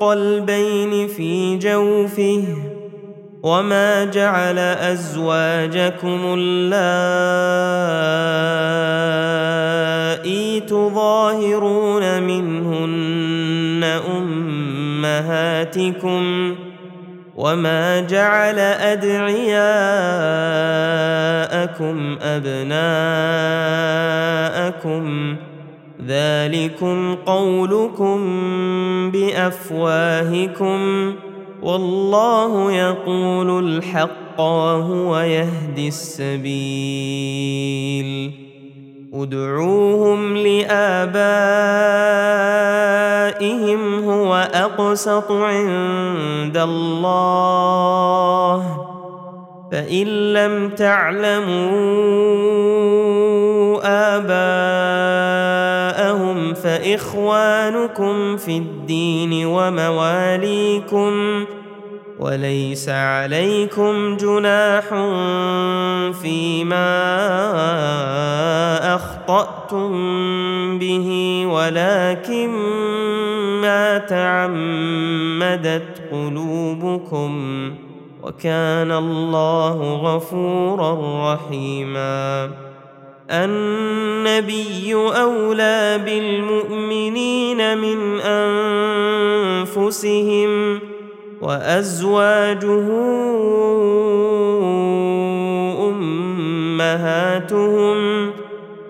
قلبين في جوفه وما جعل أزواجكم اللائي تظاهرون منهن أمهاتكم وما جعل أدعياءكم أبناءكم ذلكم قولكم بأفواهكم والله يقول الحق وهو يهدي السبيل. ادعوهم لآبائهم هو أقسط عند الله. فإن لم تعلموا آباءهم فإخوانكم في الدين ومواليكم وليس عليكم جناح فيما أخطأتم به ولكن ما تعمدت قلوبكم وكان الله غفورا رحيما. النبي أولى بالمؤمنين من أنفسهم وأزواجه أمهاتهم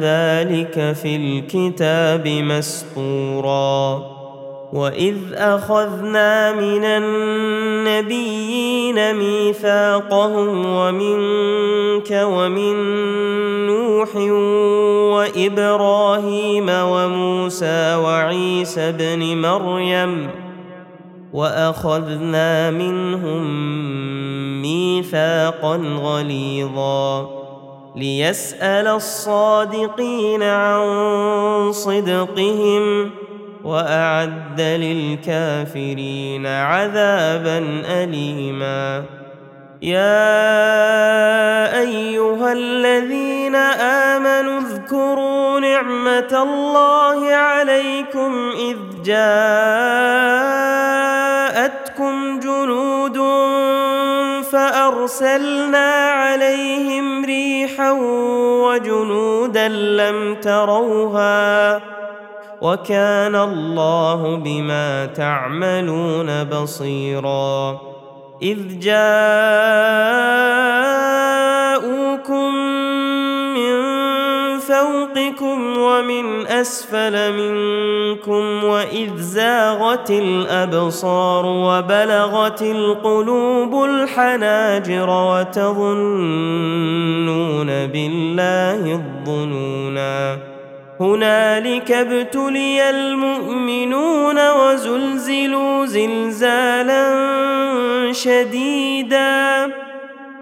ذلك في الكتاب مسطورا. واذ اخذنا من النبيين ميثاقهم ومنك ومن نوح وابراهيم وموسى وعيسى ابن مريم واخذنا منهم ميثاقا غليظا. ليسأل الصادقين عن صدقهم وأعد للكافرين عذابا اليما. يا أيها الذين آمنوا اذكروا نعمة الله عليكم إذ جاءتكم جنود فارسلنا عليهم ريحا وجنودا لم تروها وكان الله بما تعملون بصيرا إذ جاءوكم فوقكم ومن أسفل منكم وإذ زاغت الأبصار وبلغت القلوب الحناجر وتظنون بالله الظنونا. هنالك ابتلي المؤمنون وزلزلوا زلزالا شديدا.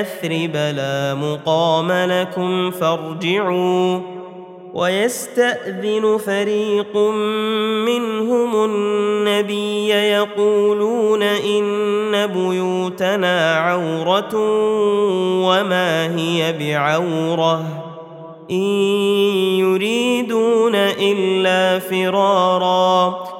يثرب لا مقام لكم فارجعوا. ويستأذن فريق منهم النبي يقولون إن بيوتنا عورة وما هي بعورة. إن يريدون إلا فرارا.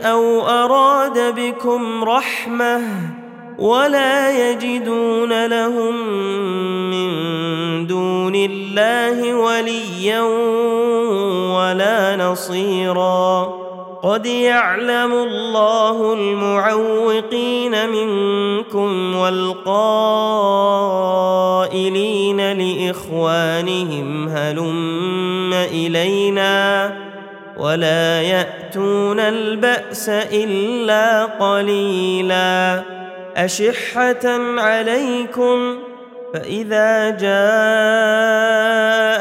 أو أراد بكم رحمة ولا يجدون لهم من دون الله وليا ولا نصيرا. قد يعلم الله المعوقين منكم والقائلين لإخوانهم هلم إلينا ولا يأتون البأس إلا قليلا. أشحة عليكم فإذا جاء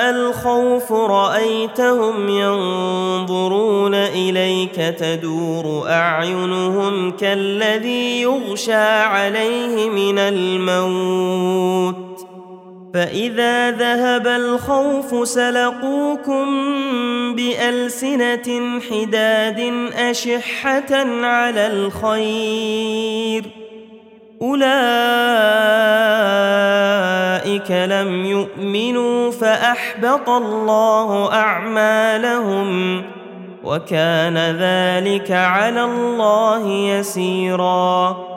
الخوف رأيتهم ينظرون إليك تدور أعينهم كالذي يغشى عليه من الموت. فإذا ذهب الخوف سلقوكم بألسنة حداد أشحة على الخير أولئك لم يؤمنوا فأحبط الله أعمالهم وكان ذلك على الله يسيرا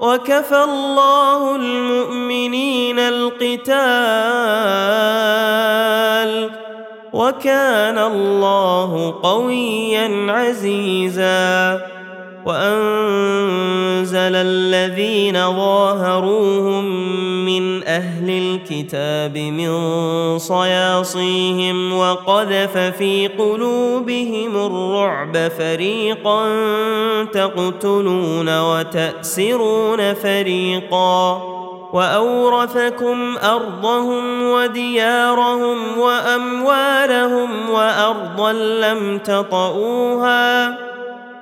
وكفى الله المؤمنين القتال وكان الله قويا عزيزا وأنزل الذين ظاهروهم من أهل الكتاب من صياصيهم وقذف في قلوبهم الرعب فريقا تقتلون وتأسرون فريقا وأورثكم أرضهم وديارهم وأموالهم وأرضا لم تطئوها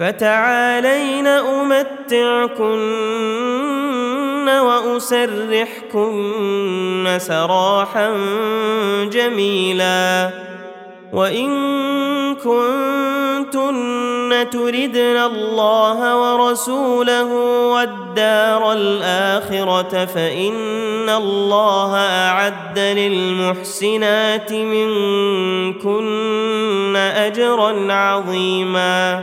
فتعالين أمتعكن وأسرحكن سراحا جميلا وإن كنتن تردن الله ورسوله والدار الآخرة فإن الله أعد للمحسنات منكن أجرا عظيما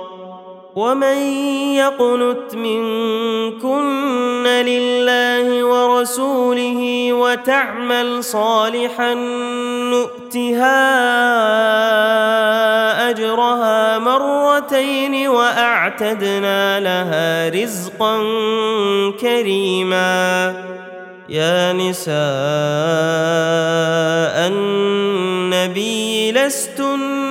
ومن يقنت منكن لله ورسوله وتعمل صالحا نؤتها اجرها مرتين واعتدنا لها رزقا كريما يا نساء النبي لستن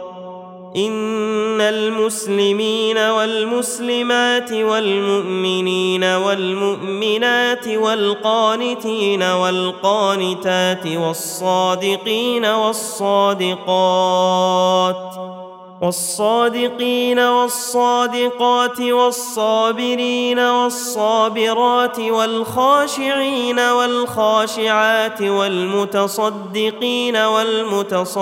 إن المسلمين والمسلمات والمؤمنين والمؤمنات والقانتين والقانتات والصادقين والصادقات والصادقين والصادقات والصابرين والصابرات والخاشعين والخاشعات والمتصدقين والمتصدقات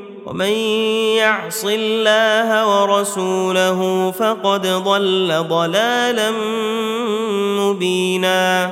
ومن يعص الله ورسوله فقد ضل ضلالا مبينا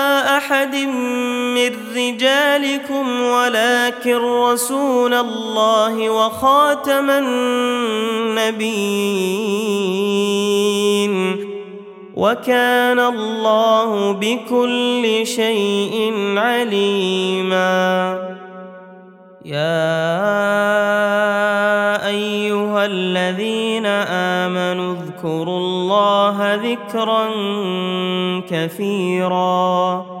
أحد من رجالكم ولكن رسول الله وخاتم النبيين وكان الله بكل شيء عليما. يا أيها الذين آمنوا اذكروا الله ذكرا كثيرا.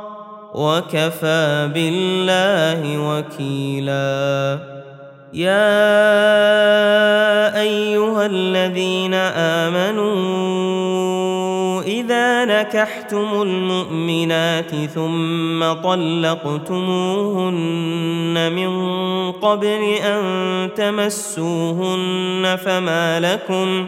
وكفى بالله وكيلا. يا أيها الذين آمنوا إذا نكحتم المؤمنات ثم طلقتموهن من قبل أن تمسوهن فما لكم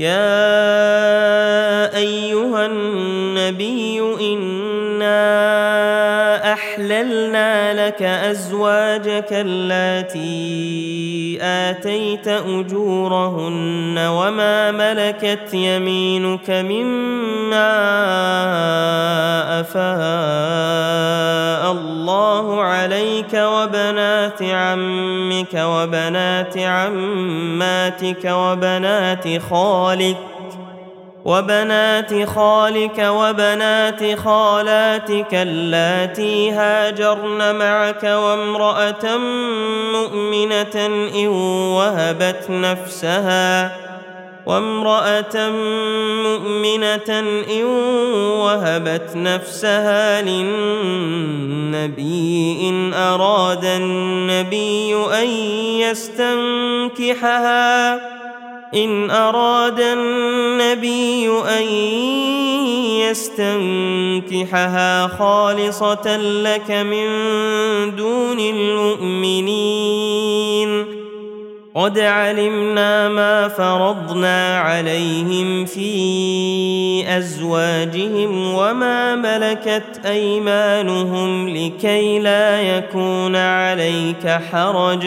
يا أيها النبي إنا وجعلنا لك أزواجك اللاتي آتيت أجورهن وما ملكت يمينك مما أفاء الله عليك وبنات عمك وبنات عماتك وبنات خالك وبنات خالك وبنات خالاتك اللاتي هاجرن معك وامرأة مؤمنة إن وهبت نفسها وامرأة مؤمنة إن وهبت نفسها للنبي إن أراد النبي أن يستنكحها إن أراد النبي أن يستنكحها خالصة لك من دون المؤمنين. قد علمنا ما فرضنا عليهم في أزواجهم وما ملكت أيمانهم لكي لا يكون عليك حرج.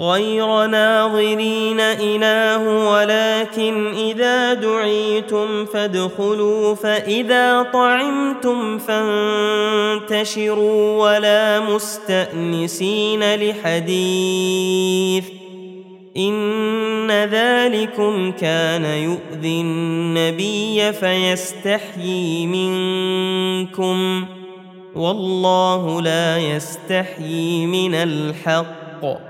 غير ناظرين إناه ولكن إذا دعيتم فادخلوا فإذا طعمتم فانتشروا ولا مستأنسين لحديث. إن ذلكم كان يؤذي النبي فيستحيي منكم والله لا يستحيي من الحق.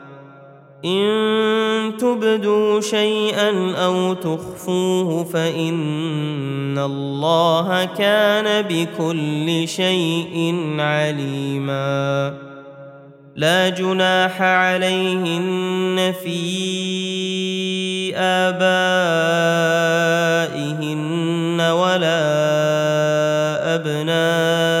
إن تبدوا شيئا أو تخفوه فإن الله كان بكل شيء عليما. لا جناح عليهن في آبائهن ولا أبنائهن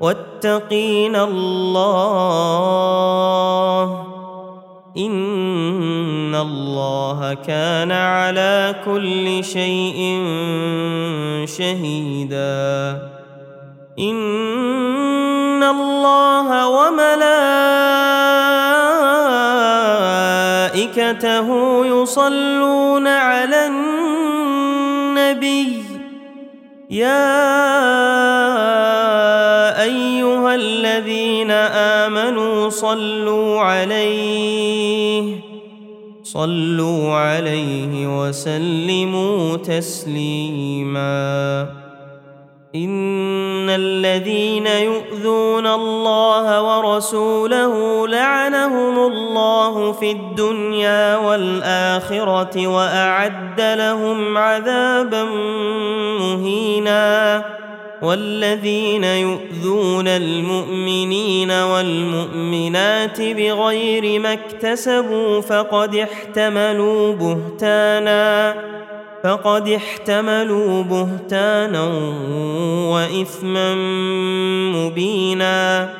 واتقين الله إن الله كان على كل شيء شهيدا إن الله وملائكته يصلون على النبي يا آمنوا صلوا عليه صلوا عليه وسلموا تسليما. إن الذين يؤذون الله ورسوله لعنهم الله في الدنيا والآخرة وأعد لهم عذابا مهينا. والذين يؤذون المؤمنين والمؤمنات بغير ما اكتسبوا فقد احتملوا بهتانا فقد احتملوا بهتانا واثما مبينا.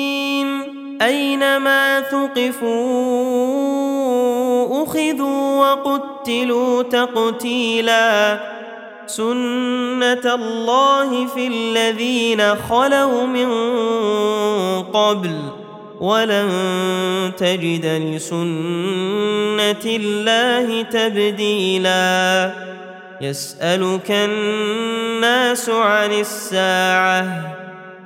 أينما ثقفوا أخذوا وقتلوا تقتيلا سنة الله في الذين خلوا من قبل ولن تجد لسنة الله تبديلا يسألك الناس عن الساعة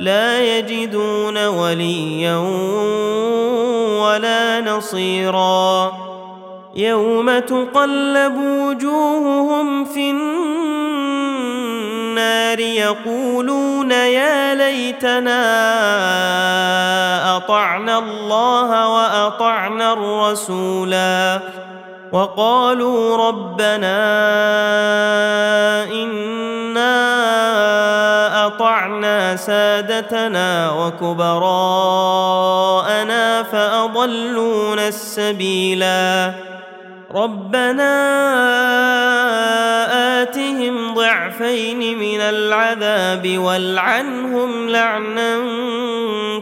لا يجدون وليا ولا نصيرا. يوم تقلب وجوههم في النار يقولون يا ليتنا أطعنا الله وأطعنا الرسولا. وقالوا ربنا إنا اطعنا سادتنا وكبراءنا فاضلونا السبيلا. ربنا آتهم ضعفين من العذاب والعنهم لعنا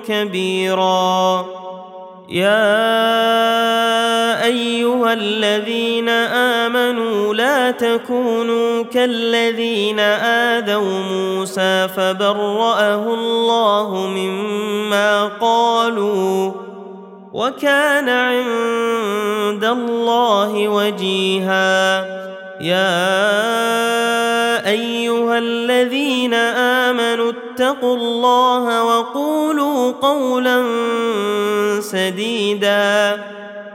كبيرا. يا أيها الذين لا تكونوا كالذين آذوا موسى فبرأه الله مما قالوا وكان عند الله وجيها. يا أيها الذين آمنوا اتقوا الله وقولوا قولا سديدا.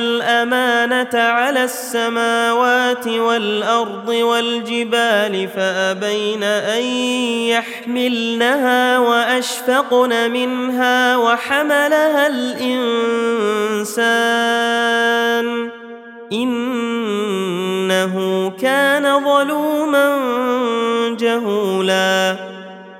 الأمانة على السماوات والأرض والجبال فأبين أن يحملنها وأشفقن منها وحملها الإنسان إنه كان ظلوما جهولا